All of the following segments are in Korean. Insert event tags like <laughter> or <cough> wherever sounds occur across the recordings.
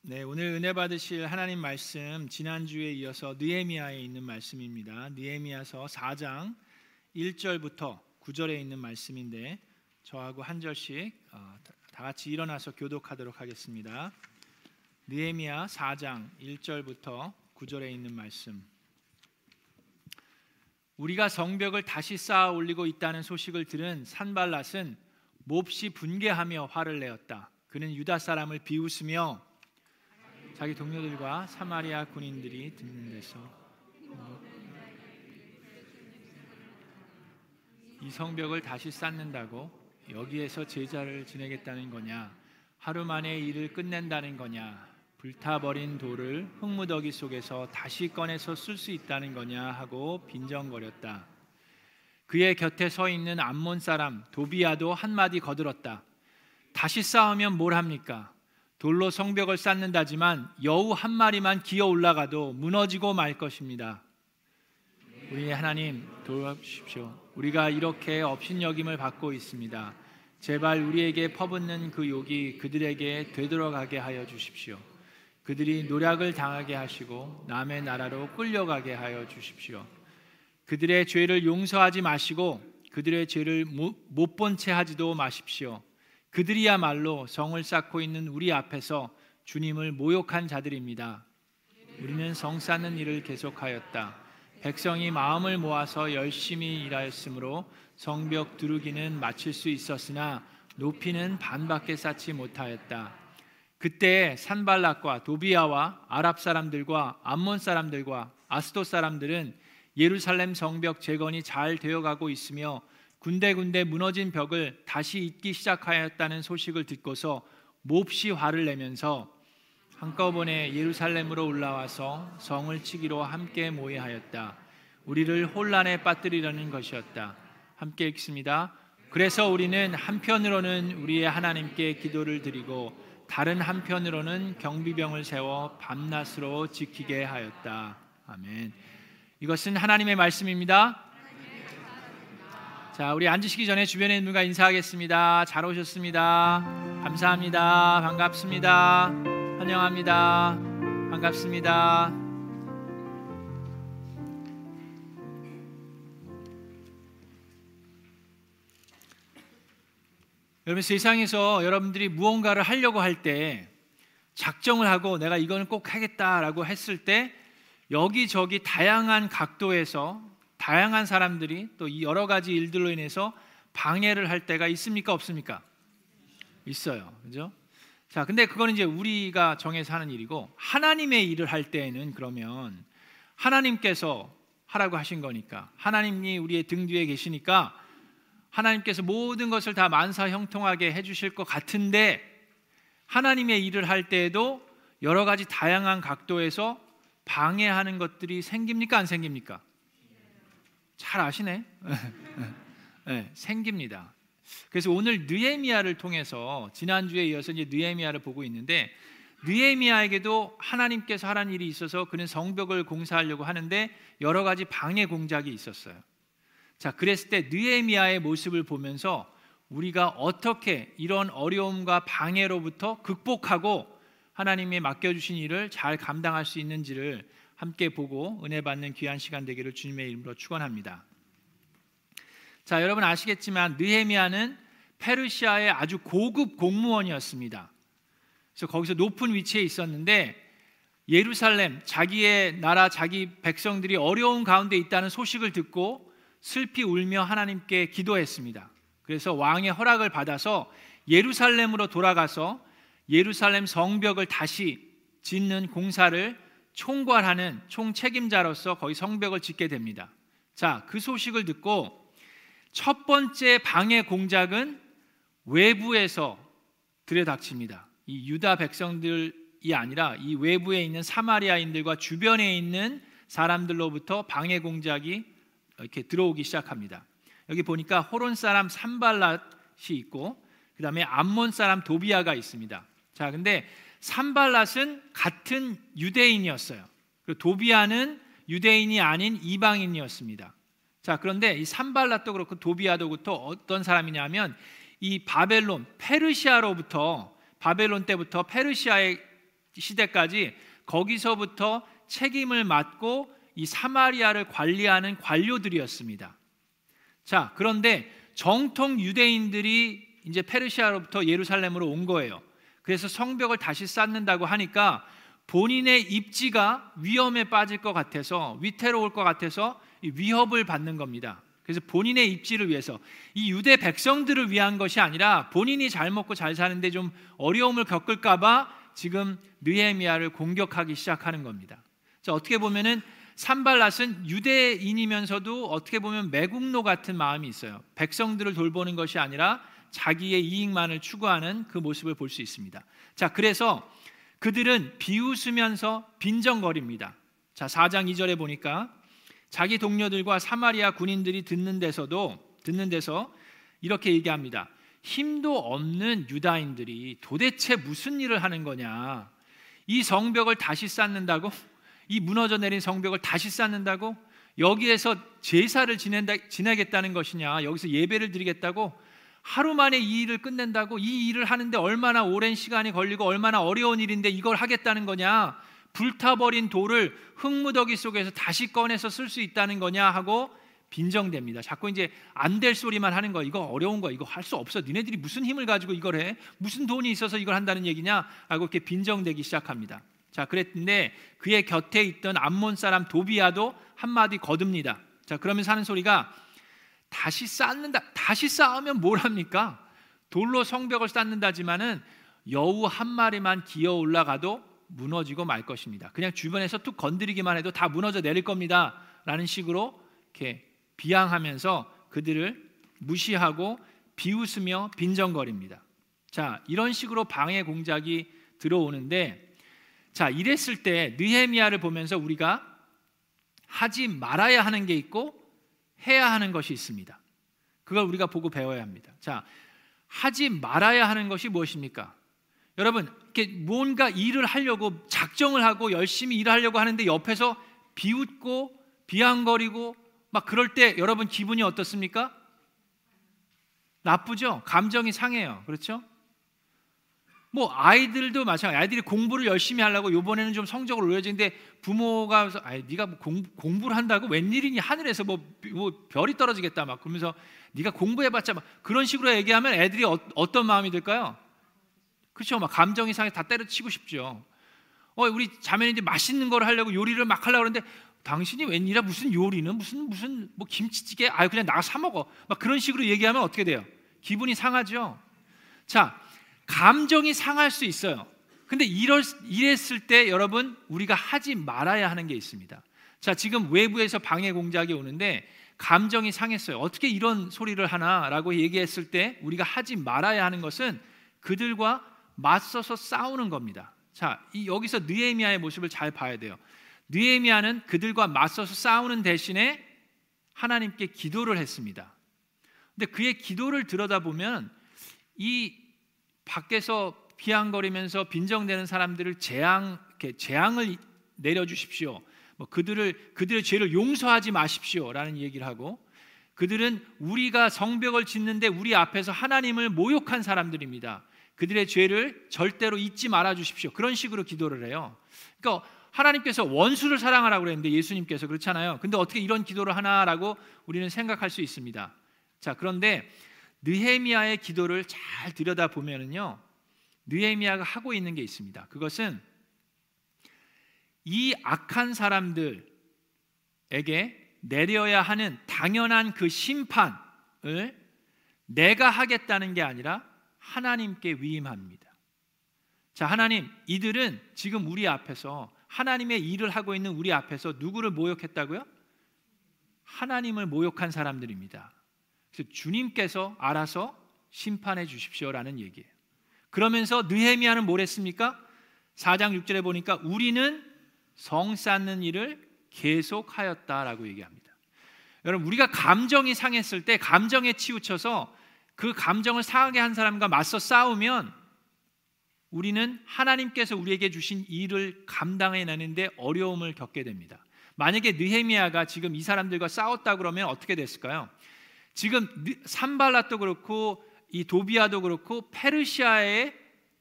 네, 오늘 은혜 받으실 하나님 말씀 지난주에 이어서 느헤미야에 있는 말씀입니다. 느헤미야서 4장 1절부터 9절에 있는 말씀인데 저하고 한 절씩 어, 다 같이 일어나서 교독하도록 하겠습니다. 느헤미야 4장 1절부터 9절에 있는 말씀. 우리가 성벽을 다시 쌓아 올리고 있다는 소식을 들은 산발랏은 몹시 분개하며 화를 내었다. 그는 유다 사람을 비웃으며 자기 동료들과 사마리아 군인들이 듣는 데서. 이 성벽을 다시 쌓는다고 여기에서 제자를 지내겠다는 거냐? 하루 만에 일을 끝낸다는 거냐? 불타버린 돌을 흙무더기 속에서 다시 꺼내서 쓸 수 있다는 거냐? 하고 빈정거렸다. 그의 곁에 서 있는 암몬 사람 도비아도 한마디 거들었다 다시 쌓으면 뭘 합니까 돌로 성벽을 쌓는다지만 여우 한 마리만 기어 올라가도 무너지고 말 것입니다. 우리 하나님 도와주십시오. 우리가 이렇게 업신여김을 받고 있습니다. 제발 우리에게 퍼붓는 그 욕이 그들에게 되돌아가게 하여 주십시오. 그들이 노략을 당하게 하시고 남의 나라로 끌려가게 하여 주십시오. 그들의 죄를 용서하지 마시고 그들의 죄를 못 본 채 하지도 마십시오. 그들이야말로 성을 쌓고 있는 우리 앞에서 주님을 모욕한 자들입니다. 우리는 성 쌓는 일을 계속하였다. 백성이 마음을 모아서 열심히 일하였으므로 성벽 두르기는 마칠 수 있었으나 높이는 반밖에 쌓지 못하였다. 그때 산발락과 도비아와 아랍 사람들과 암몬 사람들과 아스도 사람들은 예루살렘 성벽 재건이 잘 되어가고 있으며 군데군데 무너진 벽을 다시 잇기 시작하였다는 소식을 듣고서 몹시 화를 내면서 한꺼번에 예루살렘으로 올라와서 성을 치기로 함께 모여하였다. 우리를 혼란에 빠뜨리려는 것이었다. 함께 읽습니다. 그래서 우리는 한편으로는 우리의 하나님께 기도를 드리고 다른 한편으로는 경비병을 세워 밤낮으로 지키게 하였다. 아멘. 이것은 하나님의 말씀입니다. 자, 우리 앉으시기 전에 주변에 있는 분과 인사하겠습니다. 잘 오셨습니다. 감사합니다. 반갑습니다. 환영합니다. 반갑습니다. 여러분 세상에서 여러분들이 무언가를 하려고 할 때 작정을 하고 내가 이거는 꼭 하겠다라고 했을 때 여기저기 다양한 각도에서 다양한 사람들이 또 여러 가지 일들로 인해서 방해를 할 때가 있습니까 없습니까? 있어요. 그죠? 자, 근데 그거는 이제 우리가 정해서 하는 일이고 하나님의 일을 할 때에는 그러면 하나님께서 하라고 하신 거니까 하나님이 우리의 등 뒤에 계시니까 하나님께서 모든 것을 다 만사 형통하게 해 주실 것 같은데 하나님의 일을 할 때에도 여러 가지 다양한 각도에서 방해하는 것들이 생깁니까 안 생깁니까? 잘 아시네. <laughs> 네, 생깁니다. 그래서 오늘 느헤미야를 통해서 지난주에 이어서 이제 느헤미야를 보고 있는데 느헤미야에게도 하나님께서 하라는 일이 있어서 그는 성벽을 공사하려고 하는데 여러 가지 방해 공작이 있었어요. 자, 그랬을 때 느헤미야의 모습을 보면서 우리가 어떻게 이런 어려움과 방해로부터 극복하고 하나님이 맡겨 주신 일을 잘 감당할 수 있는지를 함께 보고 은혜 받는 귀한 시간 되기를 주님의 이름으로 축원합니다. 자, 여러분 아시겠지만 느헤미야는 페르시아의 아주 고급 공무원이었습니다. 그래서 거기서 높은 위치에 있었는데 예루살렘 자기의 나라 자기 백성들이 어려운 가운데 있다는 소식을 듣고 슬피 울며 하나님께 기도했습니다. 그래서 왕의 허락을 받아서 예루살렘으로 돌아가서 예루살렘 성벽을 다시 짓는 공사를 총괄하는 총책임자로서 거의 성벽을 짓게 됩니다. 자, 그 소식을 듣고 첫 번째 방해 공작은 외부에서 들여닥칩니다. 이 유다 백성들이 아니라 이 외부에 있는 사마리아인들과 주변에 있는 사람들로부터 방해 공작이 이렇게 들어오기 시작합니다. 여기 보니까 호론 사람 산발랏이 있고 그다음에 암몬 사람 도비아가 있습니다. 자, 근데 산발랏은 같은 유대인이었어요. 도비아는 유대인이 아닌 이방인이었습니다. 자, 그런데 이 산발랏도 그렇고 도비아도부터 어떤 사람이냐면 이 바벨론 페르시아로부터 바벨론 때부터 페르시아의 시대까지 거기서부터 책임을 맡고 이 사마리아를 관리하는 관료들이었습니다. 자, 그런데 정통 유대인들이 이제 페르시아로부터 예루살렘으로 온 거예요. 그래서 성벽을 다시 쌓는다고 하니까 본인의 입지가 위험에 빠질 것 같아서 위태로울 것 같아서 위협을 받는 겁니다. 그래서 본인의 입지를 위해서 이 유대 백성들을 위한 것이 아니라 본인이 잘 먹고 잘 사는데 좀 어려움을 겪을까봐 지금 느헤미야를 공격하기 시작하는 겁니다. 자 어떻게 보면은 산발랏은 유대인이면서도 어떻게 보면 매국노 같은 마음이 있어요. 백성들을 돌보는 것이 아니라 자기의 이익만을 추구하는 그 모습을 볼 수 있습니다. 자, 그래서 그들은 비웃으면서 빈정거립니다. 자, 4장 2절에 보니까 자기 동료들과 사마리아 군인들이 듣는 데서도 듣는 데서 이렇게 얘기합니다. 힘도 없는 유다인들이 도대체 무슨 일을 하는 거냐? 이 성벽을 다시 쌓는다고? 이 무너져 내린 성벽을 다시 쌓는다고? 여기에서 제사를 지낸다, 지내겠다는 것이냐? 여기서 예배를 드리겠다고? 하루 만에 이 일을 끝낸다고? 이 일을 하는데 얼마나 오랜 시간이 걸리고 얼마나 어려운 일인데 이걸 하겠다는 거냐? 불타버린 돌을 흙무더기 속에서 다시 꺼내서 쓸 수 있다는 거냐 하고 빈정됩니다. 자꾸 이제 안 될 소리만 하는 거, 이거 어려운 거, 이거 할 수 없어. 니네들이 무슨 힘을 가지고 이걸 해? 무슨 돈이 있어서 이걸 한다는 얘기냐? 하고 이렇게 빈정되기 시작합니다. 자, 그랬는데 그의 곁에 있던 암몬 사람 도비아도 한마디 거듭니다. 자, 그러면서 하는 소리가 다시 쌓는다. 다시 쌓으면 뭘 합니까? 돌로 성벽을 쌓는다지만은 여우 한 마리만 기어 올라가도 무너지고 말 것입니다. 그냥 주변에서 툭 건드리기만 해도 다 무너져 내릴 겁니다. 라는 식으로 이렇게 비양하면서 그들을 무시하고 비웃으며 빈정거립니다. 자, 이런 식으로 방해 공작이 들어오는데 자, 이랬을 때 느헤미야를 보면서 우리가 하지 말아야 하는 게 있고 해야 하는 것이 있습니다. 그걸 우리가 보고 배워야 합니다. 자, 하지 말아야 하는 것이 무엇입니까? 여러분, 이렇게 뭔가 일을 하려고 작정을 하고 열심히 일하려고 하는데 옆에서 비웃고 비앙거리고 막 그럴 때 여러분 기분이 어떻습니까? 나쁘죠? 감정이 상해요. 그렇죠? 뭐 아이들도 마찬가지. 아이들이 공부를 열심히 하려고 이번에는 좀 성적을 올려지는데 부모가 아 네가 뭐 공, 공부를 한다고 웬일이니 하늘에서 뭐, 뭐 별이 떨어지겠다 막 그러면서 네가 공부해봤자 막 그런 식으로 얘기하면 애들이 어, 떤 마음이 들까요? 그렇죠. 막 감정 이 상해 다 때려치고 싶죠. 어 우리 자매님들 맛있는 걸 하려고 요리를 막 하려고 그러는데 당신이 웬일이야 무슨 요리는 무슨 무슨 뭐 김치찌개 아 그냥 나가 사 먹어 막 그런 식으로 얘기하면 어떻게 돼요? 기분이 상하죠. 자 감정이 상할 수 있어요. 근데 이럴, 이랬을 때 여러분 우리가 하지 말아야 하는 게 있습니다. 자, 지금 외부에서 방해 공작이 오는데 감정이 상했어요. 어떻게 이런 소리를 하나라고 얘기했을 때 우리가 하지 말아야 하는 것은 그들과 맞서서 싸우는 겁니다. 자, 이 여기서 느헤미야의 모습을 잘 봐야 돼요. 느헤미야는 그들과 맞서서 싸우는 대신에 하나님께 기도를 했습니다. 근데 그의 기도를 들여다보면 이 밖에서 피한거리면서 빈정대는 사람들을 재앙 재앙을 내려 주십시오. 뭐 그들을 그들의 죄를 용서하지 마십시오라는 얘기를 하고 그들은 우리가 성벽을 짓는데 우리 앞에서 하나님을 모욕한 사람들입니다. 그들의 죄를 절대로 잊지 말아 주십시오. 그런 식으로 기도를 해요. 그러니까 하나님께서 원수를 사랑하라고 그랬는데 예수님께서 그렇잖아요. 근데 어떻게 이런 기도를 하나라고 우리는 생각할 수 있습니다. 자, 그런데 느헤미야의 기도를 잘 들여다 보면은요. 느헤미야가 하고 있는 게 있습니다. 그것은 이 악한 사람들에게 내려야 하는 당연한 그 심판을 내가 하겠다는 게 아니라 하나님께 위임합니다. 자, 하나님, 이들은 지금 우리 앞에서 하나님의 일을 하고 있는 우리 앞에서 누구를 모욕했다고요? 하나님을 모욕한 사람들입니다. 그래서 주님께서 알아서 심판해 주십시오라는 얘기예요. 그러면서 느헤미야는 뭘 했습니까? 4장 6절에 보니까 우리는 성 쌓는 일을 계속하였다라고 얘기합니다. 여러분 우리가 감정이 상했을 때 감정에 치우쳐서 그 감정을 상하게 한 사람과 맞서 싸우면 우리는 하나님께서 우리에게 주신 일을 감당해 내는데 어려움을 겪게 됩니다. 만약에 느헤미야가 지금 이 사람들과 싸웠다 그러면 어떻게 됐을까요? 지금 산발랏도 그렇고 이 도비아도 그렇고 페르시아의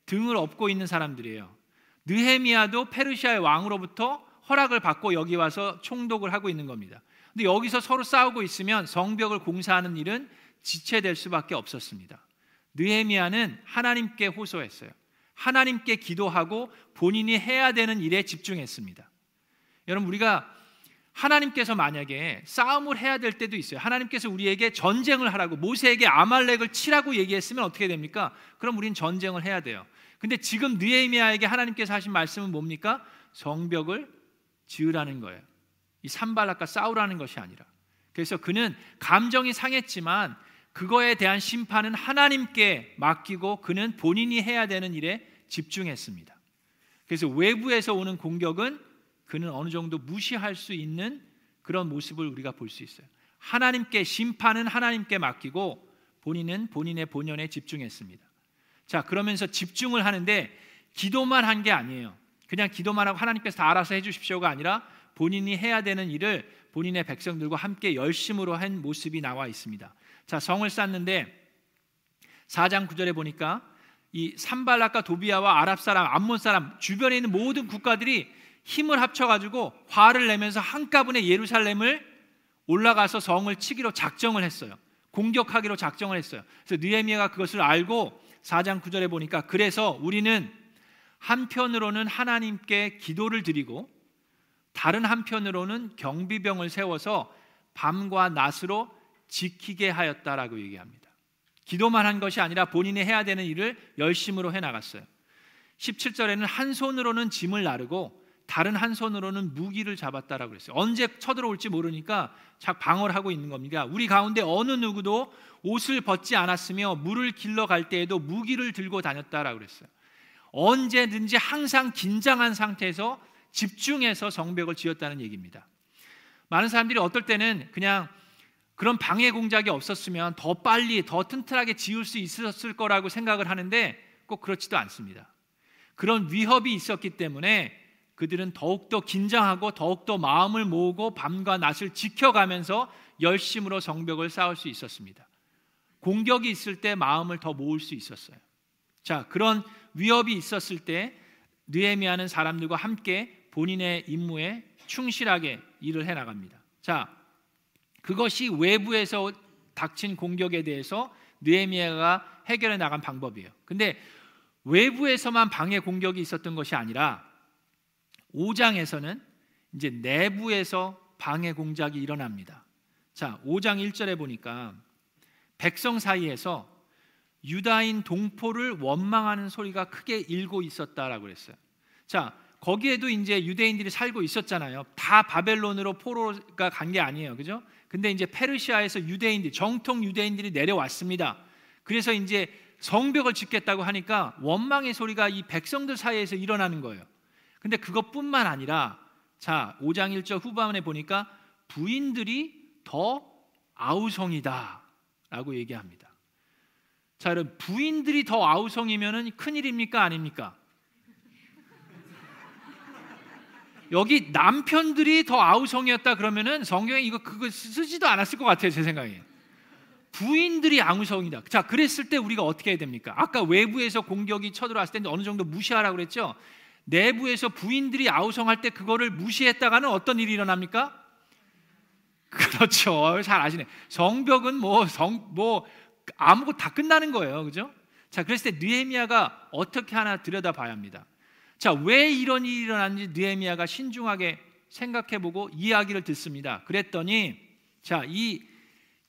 등을 업고 있는 사람들이에요. 느헤미야도 페르시아의 왕으로부터 허락을 받고 여기 와서 총독을 하고 있는 겁니다. 근데 여기서 서로 싸우고 있으면 성벽을 공사하는 일은 지체될 수밖에 없었습니다. 느헤미야는 하나님께 호소했어요. 하나님께 기도하고 본인이 해야 되는 일에 집중했습니다. 여러분 우리가 하나님께서 만약에 싸움을 해야 될 때도 있어요. 하나님께서 우리에게 전쟁을 하라고 모세에게 아말렉을 치라고 얘기했으면 어떻게 됩니까? 그럼 우린 전쟁을 해야 돼요. 근데 지금 느헤미야에게 하나님께서 하신 말씀은 뭡니까? 성벽을 지으라는 거예요. 이 산발락과 싸우라는 것이 아니라. 그래서 그는 감정이 상했지만 그거에 대한 심판은 하나님께 맡기고 그는 본인이 해야 되는 일에 집중했습니다. 그래서 외부에서 오는 공격은 그는 어느 정도 무시할 수 있는 그런 모습을 우리가 볼 수 있어요. 하나님께 심판은 하나님께 맡기고 본인은 본인의 본연에 집중했습니다. 자, 그러면서 집중을 하는데 기도만 한 게 아니에요. 그냥 기도만 하고 하나님께서 다 알아서 해 주십시오가 아니라 본인이 해야 되는 일을 본인의 백성들과 함께 열심으로 한 모습이 나와 있습니다. 자, 성을 쌓는데 4장 9절에 보니까 이 산발락과 도비아와 아랍 사람, 암몬 사람 주변에 있는 모든 국가들이 힘을 합쳐 가지고 화를 내면서 한꺼번에 예루살렘을 올라가서 성을 치기로 작정을 했어요. 공격하기로 작정을 했어요. 그래서 느헤미야가 그것을 알고 4장 9절에 보니까 그래서 우리는 한편으로는 하나님께 기도를 드리고 다른 한편으로는 경비병을 세워서 밤과 낮으로 지키게 하였다라고 얘기합니다. 기도만 한 것이 아니라 본인이 해야 되는 일을 열심으로 해 나갔어요. 17절에는 한 손으로는 짐을 나르고 다른 한 손으로는 무기를 잡았다라고 그랬어요. 언제 쳐들어올지 모르니까 착 방어를 하고 있는 겁니다. 우리 가운데 어느 누구도 옷을 벗지 않았으며 물을 길러 갈 때에도 무기를 들고 다녔다라고 그랬어요. 언제든지 항상 긴장한 상태에서 집중해서 성벽을 지었다는 얘기입니다. 많은 사람들이 어떨 때는 그냥 그런 방해 공작이 없었으면 더 빨리 더 튼튼하게 지을 수 있었을 거라고 생각을 하는데 꼭 그렇지도 않습니다. 그런 위협이 있었기 때문에 그들은 더욱더 긴장하고 더욱더 마음을 모으고 밤과 낮을 지켜가면서 열심으로 성벽을 쌓을 수 있었습니다. 공격이 있을 때 마음을 더 모을 수 있었어요. 자, 그런 위협이 있었을 때 느헤미야는 사람들과 함께 본인의 임무에 충실하게 일을 해 나갑니다. 자, 그것이 외부에서 닥친 공격에 대해서 느헤미야가 해결해 나간 방법이에요. 근데 외부에서만 방해 공격이 있었던 것이 아니라 5장에서는 이제 내부에서 방해 공작이 일어납니다. 자, 5장 1절에 보니까 백성 사이에서 유다인 동포를 원망하는 소리가 크게 일고 있었다라고 그랬어요. 자, 거기에도 이제 유대인들이 살고 있었잖아요. 다 바벨론으로 포로가 간 게 아니에요. 그죠? 근데 이제 페르시아에서 유대인들, 정통 유대인들이 내려왔습니다. 그래서 이제 성벽을 짓겠다고 하니까 원망의 소리가 이 백성들 사이에서 일어나는 거예요. 근데 그것뿐만 아니라 자, 5장 1절 후반에 보니까 부인들이 더 아우성이다라고 얘기합니다. 자, 여러분 부인들이 더 아우성이면은 큰일입니까 아닙니까? 여기 남편들이 더 아우성이었다 그러면은 성경에 이거 그거 쓰지도 않았을 것 같아요, 제 생각에. 부인들이 아우성이다. 자, 그랬을 때 우리가 어떻게 해야 됩니까? 아까 외부에서 공격이 쳐들어왔을 때 어느 정도 무시하라고 그랬죠? 내부에서 부인들이 아우성할 때 그거를 무시했다가는 어떤 일이 일어납니까? 그렇죠. 잘 아시네. 성벽은 뭐성뭐 아무것도 다 끝나는 거예요. 그죠? 자, 그랬을 때 느헤미야가 어떻게 하나 들여다봐야 합니다. 자, 왜 이런 일이 일어났는지 느헤미야가 신중하게 생각해 보고 이야기를 듣습니다. 그랬더니 자, 이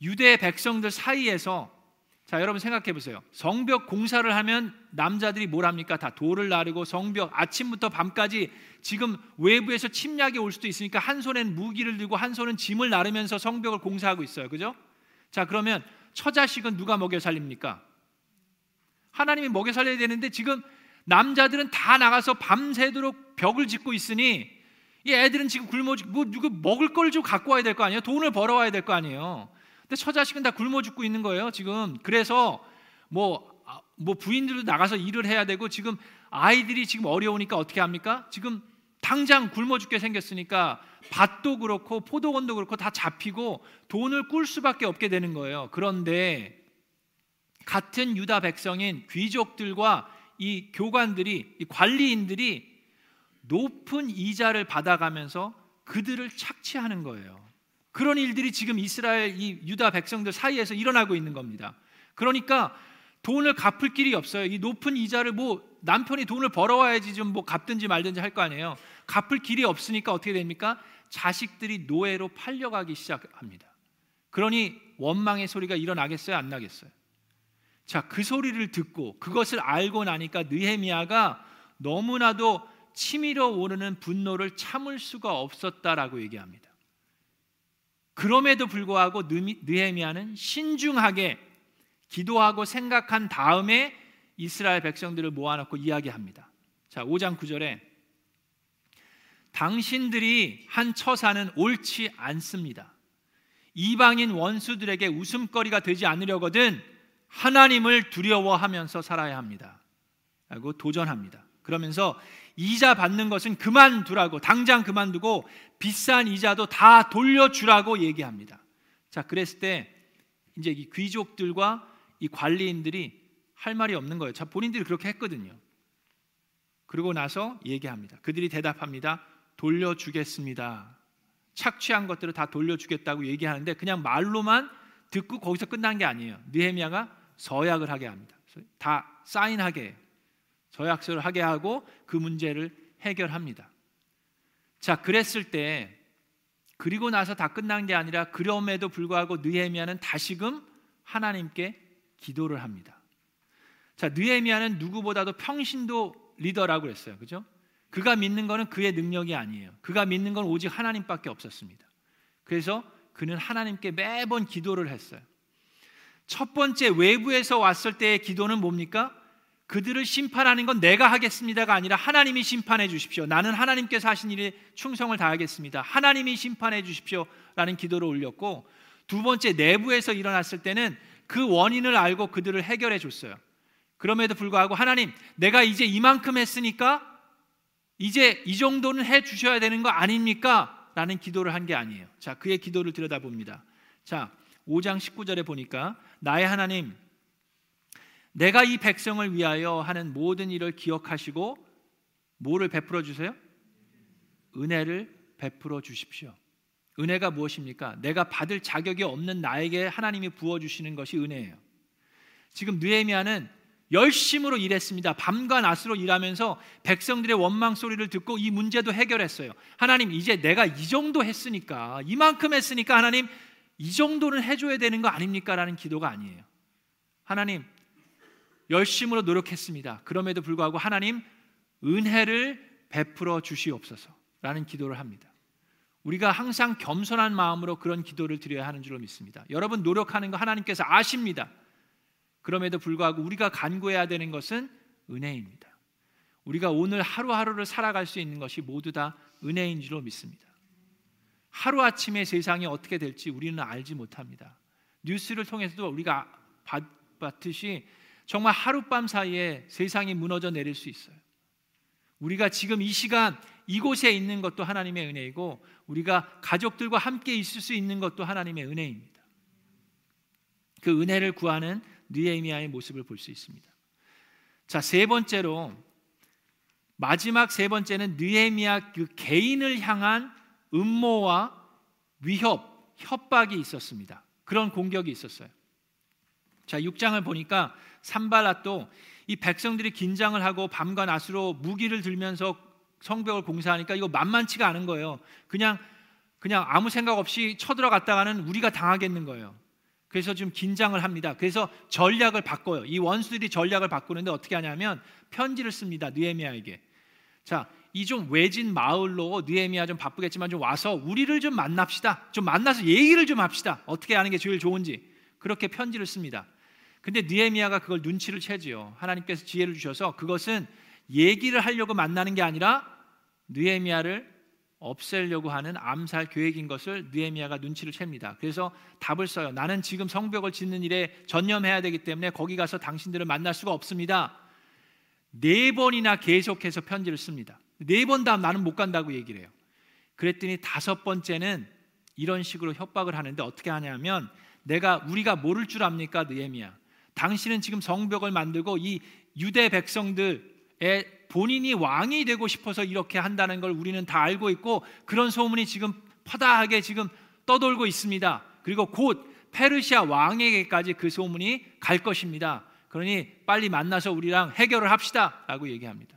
유대 백성들 사이에서 자, 여러분 생각해 보세요. 성벽 공사를 하면 남자들이 뭘 합니까? 다 돌을 나르고 성벽 아침부터 밤까지 지금 외부에서 침략이 올 수도 있으니까 한 손엔 무기를 들고 한 손은 짐을 나르면서 성벽을 공사하고 있어요. 그죠? 자, 그러면 처자식은 누가 먹여 살립니까? 하나님이 먹여 살려야 되는데 지금 남자들은 다 나가서 밤새도록 벽을 짓고 있으니 이 애들은 지금 굶어 뭐 누구 먹을 걸 좀 갖고 와야 될 거 아니에요? 돈을 벌어 와야 될 거 아니에요? 근데 처자식은 다 굶어 죽고 있는 거예요, 지금. 그래서 뭐, 아, 뭐 부인들도 나가서 일을 해야 되고 지금 아이들이 지금 어려우니까 어떻게 합니까? 지금 당장 굶어 죽게 생겼으니까 밭도 그렇고 포도원도 그렇고 다 잡히고 돈을 꿀 수밖에 없게 되는 거예요. 그런데 같은 유다 백성인 귀족들과 이 교관들이 이 관리인들이 높은 이자를 받아가면서 그들을 착취하는 거예요. 그런 일들이 지금 이스라엘 이 유다 백성들 사이에서 일어나고 있는 겁니다. 그러니까 돈을 갚을 길이 없어요. 이 높은 이자를 뭐 남편이 돈을 벌어와야지 좀 뭐 갚든지 말든지 할 거 아니에요. 갚을 길이 없으니까 어떻게 됩니까? 자식들이 노예로 팔려가기 시작합니다. 그러니 원망의 소리가 일어나겠어요? 안 나겠어요? 자, 그 소리를 듣고 그것을 알고 나니까 느헤미야가 너무나도 치밀어 오르는 분노를 참을 수가 없었다라고 얘기합니다. 그럼에도 불구하고 느헤미야는 신중하게 기도하고 생각한 다음에 이스라엘 백성들을 모아놓고 이야기합니다. 자, 5장 9절에 당신들이 한 처사는 옳지 않습니다. 이방인 원수들에게 웃음거리가 되지 않으려거든 하나님을 두려워하면서 살아야 합니다. 라고 도전합니다. 그러면서 이자 받는 것은 그만두라고 당장 그만두고 비싼 이자도 다 돌려주라고 얘기합니다. 자, 그랬을 때 이제 이 귀족들과 이 관리인들이 할 말이 없는 거예요. 자, 본인들이 그렇게 했거든요. 그러고 나서 얘기합니다. 그들이 대답합니다. 돌려주겠습니다. 착취한 것들을 다 돌려주겠다고 얘기하는데 그냥 말로만 듣고 거기서 끝난 게 아니에요. 느헤미야가 서약을 하게 합니다. 다 사인하게 해요. 서약서를 하게 하고 그 문제를 해결합니다. 자, 그랬을 때 그리고 나서 다 끝난 게 아니라 그럼에도 불구하고 느헤미야는 다시금 하나님께 기도를 합니다. 자, 느헤미야는 누구보다도 평신도 리더라고 했어요. 그죠? 그가 믿는 것은 그의 능력이 아니에요. 그가 믿는 건 오직 하나님밖에 없었습니다. 그래서 그는 하나님께 매번 기도를 했어요. 첫 번째 외부에서 왔을 때의 기도는 뭡니까? 그들을 심판하는 건 내가 하겠습니다가 아니라 하나님이 심판해 주십시오. 나는 하나님께서 하신 일에 충성을 다하겠습니다. 하나님이 심판해 주십시오 라는 기도를 올렸고 두 번째 내부에서 일어났을 때는 그 원인을 알고 그들을 해결해 줬어요. 그럼에도 불구하고 하나님, 내가 이제 이만큼 했으니까 이제 이 정도는 해 주셔야 되는 거 아닙니까? 라는 기도를 한 게 아니에요. 자, 그의 기도를 들여다봅니다. 자, 5장 19절에 보니까 나의 하나님 내가 이 백성을 위하여 하는 모든 일을 기억하시고 뭐를 베풀어 주세요? 은혜를 베풀어 주십시오. 은혜가 무엇입니까? 내가 받을 자격이 없는 나에게 하나님이 부어 주시는 것이 은혜예요. 지금 느헤미야는 열심으로 일했습니다. 밤과 낮으로 일하면서 백성들의 원망 소리를 듣고 이 문제도 해결했어요. 하나님 이제 내가 이 정도 했으니까 이만큼 했으니까 하나님 이 정도는 해줘야 되는 거 아닙니까? 라는 기도가 아니에요. 하나님 열심으로 노력했습니다. 그럼에도 불구하고 하나님 은혜를 베풀어 주시옵소서라는 기도를 합니다. 우리가 항상 겸손한 마음으로 그런 기도를 드려야 하는 줄로 믿습니다. 여러분 노력하는 거 하나님께서 아십니다. 그럼에도 불구하고 우리가 간구해야 되는 것은 은혜입니다. 우리가 오늘 하루하루를 살아갈 수 있는 것이 모두 다 은혜인 줄로 믿습니다. 하루아침에 세상이 어떻게 될지 우리는 알지 못합니다. 뉴스를 통해서도 우리가 봤듯이 정말 하룻밤 사이에 세상이 무너져 내릴 수 있어요. 우리가 지금 이 시간 이곳에 있는 것도 하나님의 은혜이고 우리가 가족들과 함께 있을 수 있는 것도 하나님의 은혜입니다. 그 은혜를 구하는 느헤미야의 모습을 볼 수 있습니다. 자, 세 번째로 마지막 세 번째는 느헤미야 그 개인을 향한 음모와 위협, 협박이 있었습니다. 그런 공격이 있었어요. 자, 6장을 보니까 산발랏도 이 백성들이 긴장을 하고 밤과 낮으로 무기를 들면서 성벽을 공사하니까 이거 만만치가 않은 거예요. 그냥 그냥 아무 생각 없이 쳐들어갔다가는 우리가 당하겠는 거예요. 그래서 좀 긴장을 합니다. 그래서 전략을 바꿔요. 이 원수들이 전략을 바꾸는데 어떻게 하냐면 편지를 씁니다. 느헤미야에게. 자, 이 좀 외진 마을로 느헤미야 좀 바쁘겠지만 좀 와서 우리를 좀 만납시다. 좀 만나서 얘기를 좀 합시다. 어떻게 하는 게 제일 좋은지. 그렇게 편지를 씁니다. 근데 느헤미야가 그걸 눈치를 채지요. 하나님께서 지혜를 주셔서 그것은 얘기를 하려고 만나는 게 아니라 느헤미야를 없애려고 하는 암살 계획인 것을 느헤미야가 눈치를 챕니다. 그래서 답을 써요. 나는 지금 성벽을 짓는 일에 전념해야 되기 때문에 거기 가서 당신들을 만날 수가 없습니다. 네 번이나 계속해서 편지를 씁니다. 네 번 다음 나는 못 간다고 얘기를 해요. 그랬더니 다섯 번째는 이런 식으로 협박을 하는데 어떻게 하냐면 내가 우리가 모를 줄 압니까 느헤미야 당신은 지금 성벽을 만들고 이 유대 백성들 본인이 왕이 되고 싶어서 이렇게 한다는 걸 우리는 다 알고 있고 그런 소문이 지금 퍼다하게 지금 떠돌고 있습니다. 그리고 곧 페르시아 왕에게까지 그 소문이 갈 것입니다. 그러니 빨리 만나서 우리랑 해결을 합시다라고 얘기합니다.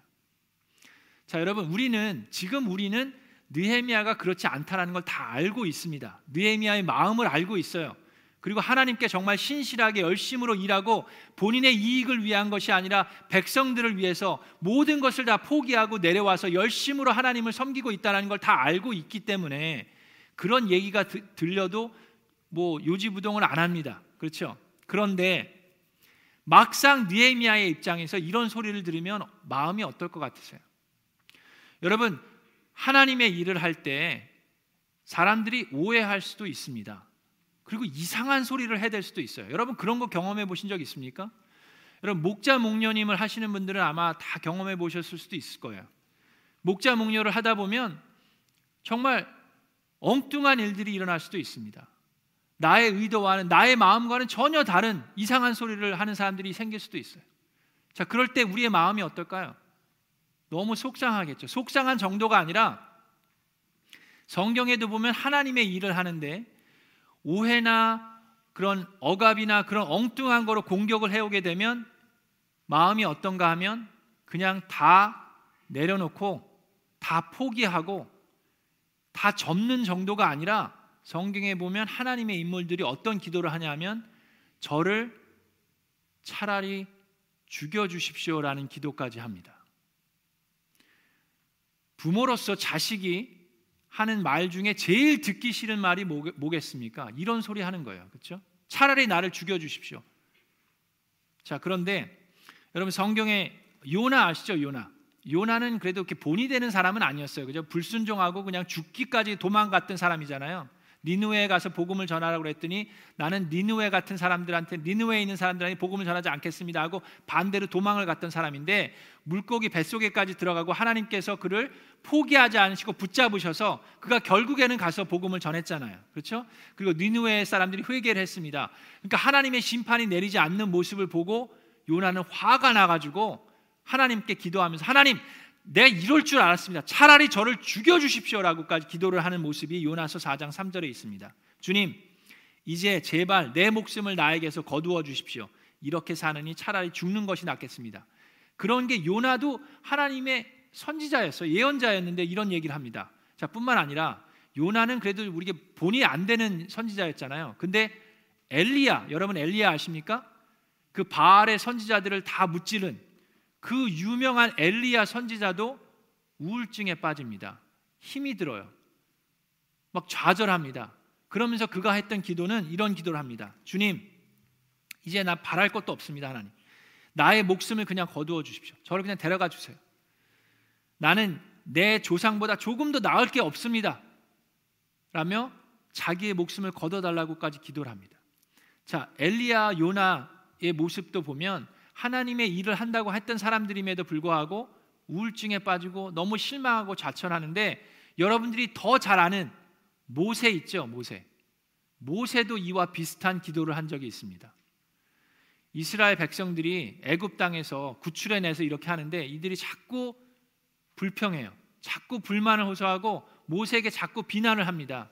자, 여러분 우리는 지금 우리는 느헤미야가 그렇지 않다라는 걸 다 알고 있습니다. 느헤미야의 마음을 알고 있어요. 그리고 하나님께 정말 신실하게 열심으로 일하고 본인의 이익을 위한 것이 아니라 백성들을 위해서 모든 것을 다 포기하고 내려와서 열심으로 하나님을 섬기고 있다는 걸 다 알고 있기 때문에 그런 얘기가 들려도 뭐 요지부동을 안 합니다. 그렇죠? 그런데 막상 니에미아의 입장에서 이런 소리를 들으면 마음이 어떨 것 같으세요? 여러분 하나님의 일을 할 때 사람들이 오해할 수도 있습니다. 그리고 이상한 소리를 해댈 수도 있어요. 여러분 그런 거 경험해 보신 적 있습니까? 여러분 목자 목녀님을 하시는 분들은 아마 다 경험해 보셨을 수도 있을 거예요. 목자 목녀를 하다 보면 정말 엉뚱한 일들이 일어날 수도 있습니다. 나의 의도와는 나의 마음과는 전혀 다른 이상한 소리를 하는 사람들이 생길 수도 있어요. 자, 그럴 때 우리의 마음이 어떨까요? 너무 속상하겠죠. 속상한 정도가 아니라 성경에도 보면 하나님의 일을 하는데 오해나 그런 억압이나 그런 엉뚱한 거로 공격을 해오게 되면 마음이 어떤가 하면 그냥 다 내려놓고 다 포기하고 다 접는 정도가 아니라 성경에 보면 하나님의 인물들이 어떤 기도를 하냐면 저를 차라리 죽여 주십시오라는 기도까지 합니다. 부모로서 자식이 하는 말 중에 제일 듣기 싫은 말이 뭐겠습니까? 이런 소리 하는 거예요. 그렇죠? 차라리 나를 죽여 주십시오. 자, 그런데 여러분 성경에 요나 아시죠? 요나. 요나는 그래도 이렇게 본이 되는 사람은 아니었어요. 그죠? 불순종하고 그냥 죽기까지 도망갔던 사람이잖아요. 니누에 가서 복음을 전하라고 그랬더니 나는 니누에 같은 사람들한테 니누에 있는 사람들한테 복음을 전하지 않겠습니다 하고 반대로 도망을 갔던 사람인데 물고기 뱃속에까지 들어가고 하나님께서 그를 포기하지 않으시고 붙잡으셔서 그가 결국에는 가서 복음을 전했잖아요. 그렇죠? 그리고 니누에 사람들이 회개를 했습니다. 그러니까 하나님의 심판이 내리지 않는 모습을 보고 요나는 화가 나 가지고 하나님께 기도하면서 하나님 내가 이럴 줄 알았습니다. 차라리 저를 죽여 주십시오라고까지 기도를 하는 모습이 요나서 4장 3절에 있습니다. 주님, 이제 제발 내 목숨을 나에게서 거두어 주십시오. 이렇게 사느니 차라리 죽는 것이 낫겠습니다. 그런 게 요나도 하나님의 선지자였어 예언자였는데 이런 얘기를 합니다. 자, 뿐만 아니라 요나는 그래도 우리게 본이 안 되는 선지자였잖아요. 근데 엘리야, 여러분 엘리야 아십니까? 그 바알의 선지자들을 다 무찌른 그 유명한 엘리야 선지자도 우울증에 빠집니다. 힘이 들어요. 막 좌절합니다. 그러면서 그가 했던 기도는 이런 기도를 합니다. 주님, 이제 나 바랄 것도 없습니다, 하나님. 나의 목숨을 그냥 거두어 주십시오. 저를 그냥 데려가 주세요. 나는 내 조상보다 조금 더 나을 게 없습니다. 라며 자기의 목숨을 거둬달라고까지 기도를 합니다. 자, 엘리야 요나의 모습도 보면 하나님의 일을 한다고 했던 사람들임에도 불구하고 우울증에 빠지고 너무 실망하고 좌천하는데 여러분들이 더 잘 아는 모세 있죠, 모세. 모세도 이와 비슷한 기도를 한 적이 있습니다. 이스라엘 백성들이 애굽 땅에서 구출해 내서 이렇게 하는데 이들이 자꾸 불평해요. 자꾸 불만을 호소하고 모세에게 자꾸 비난을 합니다.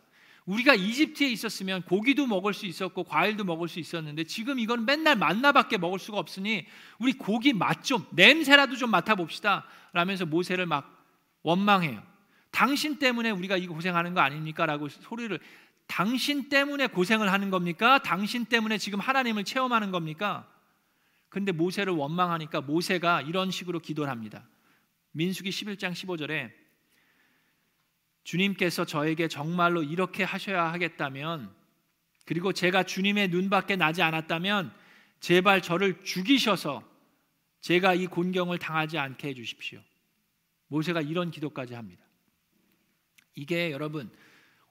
우리가 이집트에 있었으면 고기도 먹을 수 있었고 과일도 먹을 수 있었는데 지금 이건 맨날 만나밖에 먹을 수가 없으니 우리 고기 맛 좀 냄새라도 좀 맡아 봅시다 라면서 모세를 막 원망해요. 당신 때문에 우리가 이거 고생하는 거 아닙니까? 라고 소리를 당신 때문에 고생을 하는 겁니까? 당신 때문에 지금 하나님을 체험하는 겁니까? 근데 모세를 원망하니까 모세가 이런 식으로 기도를 합니다. 민수기 11장 15절에 주님께서 저에게 정말로 이렇게 하셔야 하겠다면 그리고 제가 주님의 눈밖에 나지 않았다면 제발 저를 죽이셔서 제가 이 곤경을 당하지 않게 해 주십시오. 모세가 이런 기도까지 합니다. 이게 여러분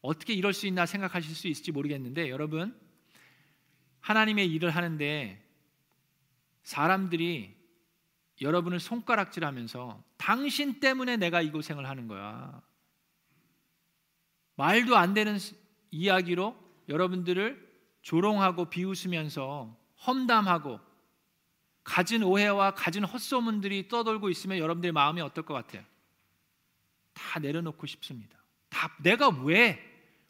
어떻게 이럴 수 있나 생각하실 수 있을지 모르겠는데 여러분 하나님의 일을 하는데 사람들이 여러분을 손가락질하면서 당신 때문에 내가 이 고생을 하는 거야. 말도 안 되는 이야기로 여러분들을 조롱하고 비웃으면서 험담하고 가진 오해와 가진 헛소문들이 떠돌고 있으면 여러분들의 마음이 어떨 것 같아요? 다 내려놓고 싶습니다. 다 내가 왜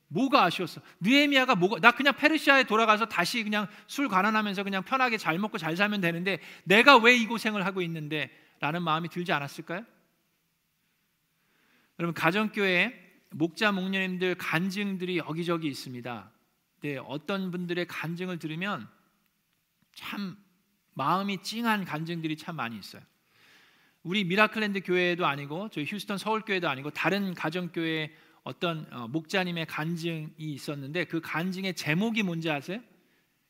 뭐가 아쉬웠어? 느헤미야가 뭐가 나 그냥 페르시아에 돌아가서 다시 그냥 술 가난하면서 그냥 편하게 잘 먹고 잘 살면 되는데 내가 왜 이 고생을 하고 있는데 라는 마음이 들지 않았을까요? 여러분 가정교회 목자 목녀님들 간증들이 여기저기 있습니다. 네, 어떤 분들의 간증을 들으면 참 마음이 찡한 간증들이 참 많이 있어요. 우리 미라클랜드 교회도 아니고 저희 휴스턴 서울 교회도 아니고 다른 가정 교회 어떤 어, 목자님의 간증이 있었는데 그 간증의 제목이 뭔지 아세요?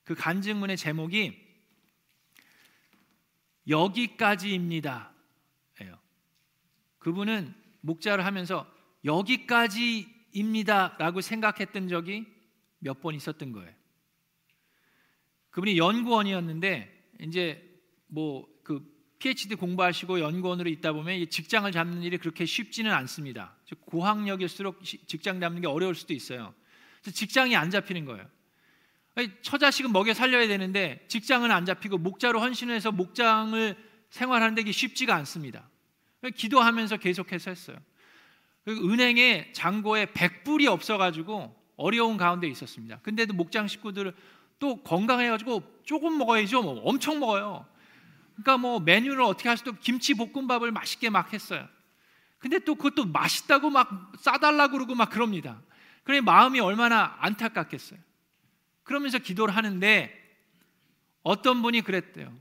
그 간증문의 제목이 여기까지입니다. 그분은 목자를 하면서 여기까지입니다라고 생각했던 적이 몇 번 있었던 거예요. 그분이 연구원이었는데 이제 뭐 그 PhD 공부하시고 연구원으로 있다 보면 직장을 잡는 일이 그렇게 쉽지는 않습니다. 고학력일수록 직장 잡는 게 어려울 수도 있어요. 직장이 안 잡히는 거예요. 처자식은 먹여 살려야 되는데 직장은 안 잡히고 목자로 헌신해서 목장을 생활하는 게 쉽지가 않습니다. 기도하면서 계속해서 했어요. 은행에 잔고에 100불이 없어가지고 어려운 가운데 있었습니다. 근데도 목장 식구들 또 건강해가지고 조금 먹어야죠. 뭐 엄청 먹어요. 그러니까 뭐 메뉴를 어떻게 할 수도 김치 볶음밥을 맛있게 막 했어요. 근데 또 그것도 맛있다고 막 싸달라고 그러고 막 그럽니다. 그러니 마음이 얼마나 안타깝겠어요. 그러면서 기도를 하는데 어떤 분이 그랬대요.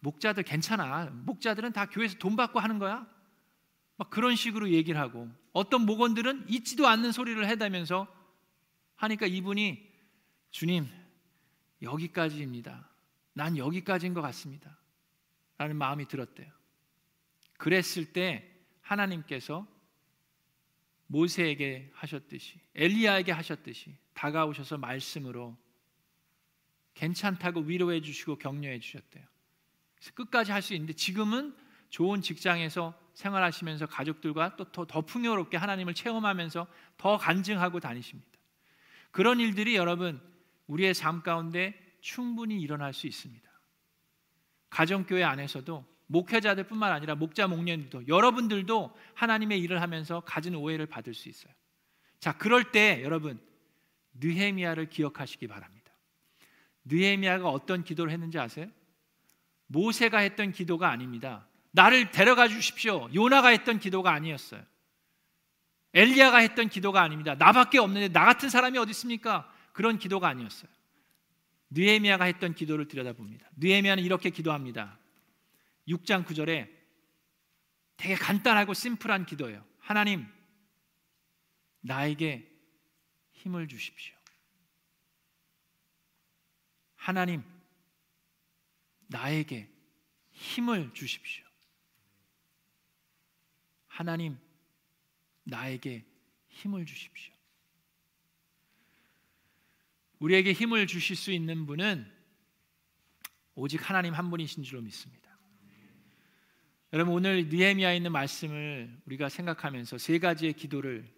목자들 괜찮아. 목자들은 다 교회에서 돈 받고 하는 거야. 막 그런 식으로 얘기를 하고 어떤 목원들은 있지도 않는 소리를 해대면서 하니까 이분이 주님 여기까지입니다. 난 여기까지인 것 같습니다. 라는 마음이 들었대요. 그랬을 때 하나님께서 모세에게 하셨듯이 엘리야에게 하셨듯이 다가오셔서 말씀으로 괜찮다고 위로해 주시고 격려해 주셨대요. 끝까지 할 수 있는데 지금은 좋은 직장에서 생활하시면서 가족들과 또더 풍요롭게 하나님을 체험하면서 더 간증하고 다니십니다. 그런 일들이 여러분 우리의 삶 가운데 충분히 일어날 수 있습니다. 가정교회 안에서도 목회자들뿐만 아니라 목자 목녀들도 여러분들도 하나님의 일을 하면서 가진 오해를 받을 수 있어요. 자, 그럴 때 여러분 느헤미야를 기억하시기 바랍니다. 느헤미야가 어떤 기도를 했는지 아세요? 모세가 했던 기도가 아닙니다. 나를 데려가 주십시오. 요나가 했던 기도가 아니었어요. 엘리야가 했던 기도가 아닙니다. 나밖에 없는데 나 같은 사람이 어디 있습니까? 그런 기도가 아니었어요. 느헤미야가 했던 기도를 들여다봅니다. 느헤미야는 이렇게 기도합니다. 6장 9절에 되게 간단하고 심플한 기도예요. 하나님 나에게 힘을 주십시오. 하나님 나에게 힘을 주십시오. 하나님, 나에게 힘을 주십시오. 우리에게 힘을 주실 수 있는 분은 오직 하나님 한 분이신 줄로 믿습니다. 여러분 오늘 느헤미야에 있는 말씀을 우리가 생각하면서 세 가지의 기도를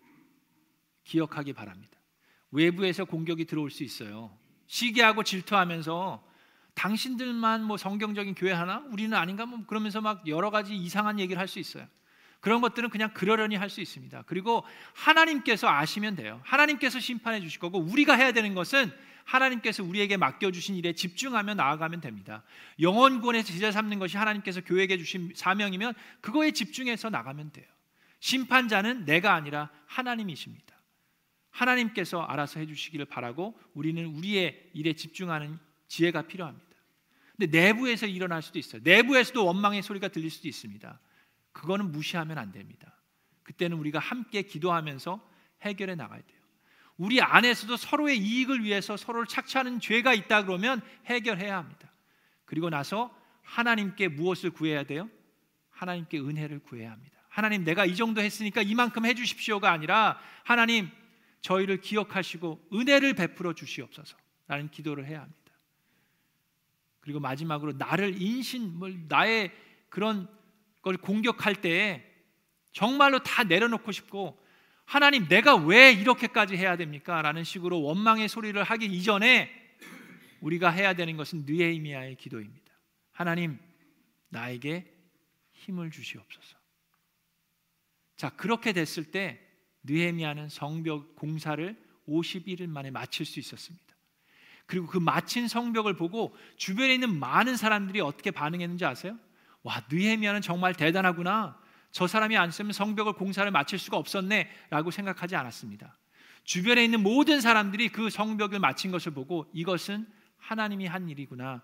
기억하기 바랍니다. 외부에서 공격이 들어올 수 있어요. 시기하고 질투하면서 당신들만 뭐 성경적인 교회 하나? 우리는 아닌가? 뭐 그러면서 막 여러 가지 이상한 얘기를 할 수 있어요. 그런 것들은 그냥 그러려니 할 수 있습니다. 그리고 하나님께서 아시면 돼요. 하나님께서 심판해 주실 거고 우리가 해야 되는 것은 하나님께서 우리에게 맡겨 주신 일에 집중하며 나아가면 됩니다. 영원권에서 제자 삼는 것이 하나님께서 교회에게 주신 사명이면 그거에 집중해서 나가면 돼요. 심판자는 내가 아니라 하나님이십니다. 하나님께서 알아서 해 주시기를 바라고 우리는 우리의 일에 집중하는 지혜가 필요합니다. 근데 내부에서 일어날 수도 있어요. 내부에서도 원망의 소리가 들릴 수도 있습니다. 그거는 무시하면 안 됩니다. 그때는 우리가 함께 기도하면서 해결해 나가야 돼요. 우리 안에서도 서로의 이익을 위해서 서로를 착취하는 죄가 있다 그러면 해결해야 합니다. 그리고 나서 하나님께 무엇을 구해야 돼요? 하나님께 은혜를 구해야 합니다. 하나님 내가 이 정도 했으니까 이만큼 해 주십시오가 아니라 하나님 저희를 기억하시고 은혜를 베풀어 주시옵소서 라는 기도를 해야 합니다. 그리고 마지막으로 나를 인신 나의 그런 걸 공격할 때 정말로 다 내려놓고 싶고 하나님 내가 왜 이렇게까지 해야 됩니까? 라는 식으로 원망의 소리를 하기 이전에 우리가 해야 되는 것은 느헤미야의 기도입니다. 하나님 나에게 힘을 주시옵소서. 자, 그렇게 됐을 때 느헤미야는 성벽 공사를 51일 만에 마칠 수 있었습니다. 그리고 그 마친 성벽을 보고 주변에 있는 많은 사람들이 어떻게 반응했는지 아세요? 와, 느헤미야는 정말 대단하구나. 저 사람이 안 쓰면 성벽을 공사를 마칠 수가 없었네라고 생각하지 않았습니다. 주변에 있는 모든 사람들이 그 성벽을 마친 것을 보고 이것은 하나님이 한 일이구나.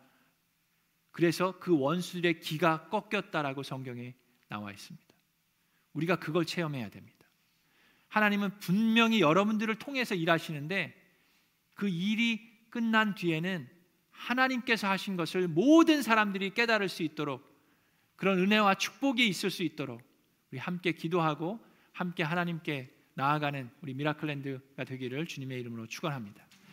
그래서 그 원수들의 기가 꺾였다라고 성경에 나와 있습니다. 우리가 그걸 체험해야 됩니다. 하나님은 분명히 여러분들을 통해서 일하시는데 그 일이 끝난 뒤에는 하나님께서 하신 것을 모든 사람들이 깨달을 수 있도록 그런 은혜와 축복이 있을 수 있도록 우리 함께 기도하고 함께 하나님께 나아가는 우리 미라클랜드가 되기를 주님의 이름으로 축원합니다.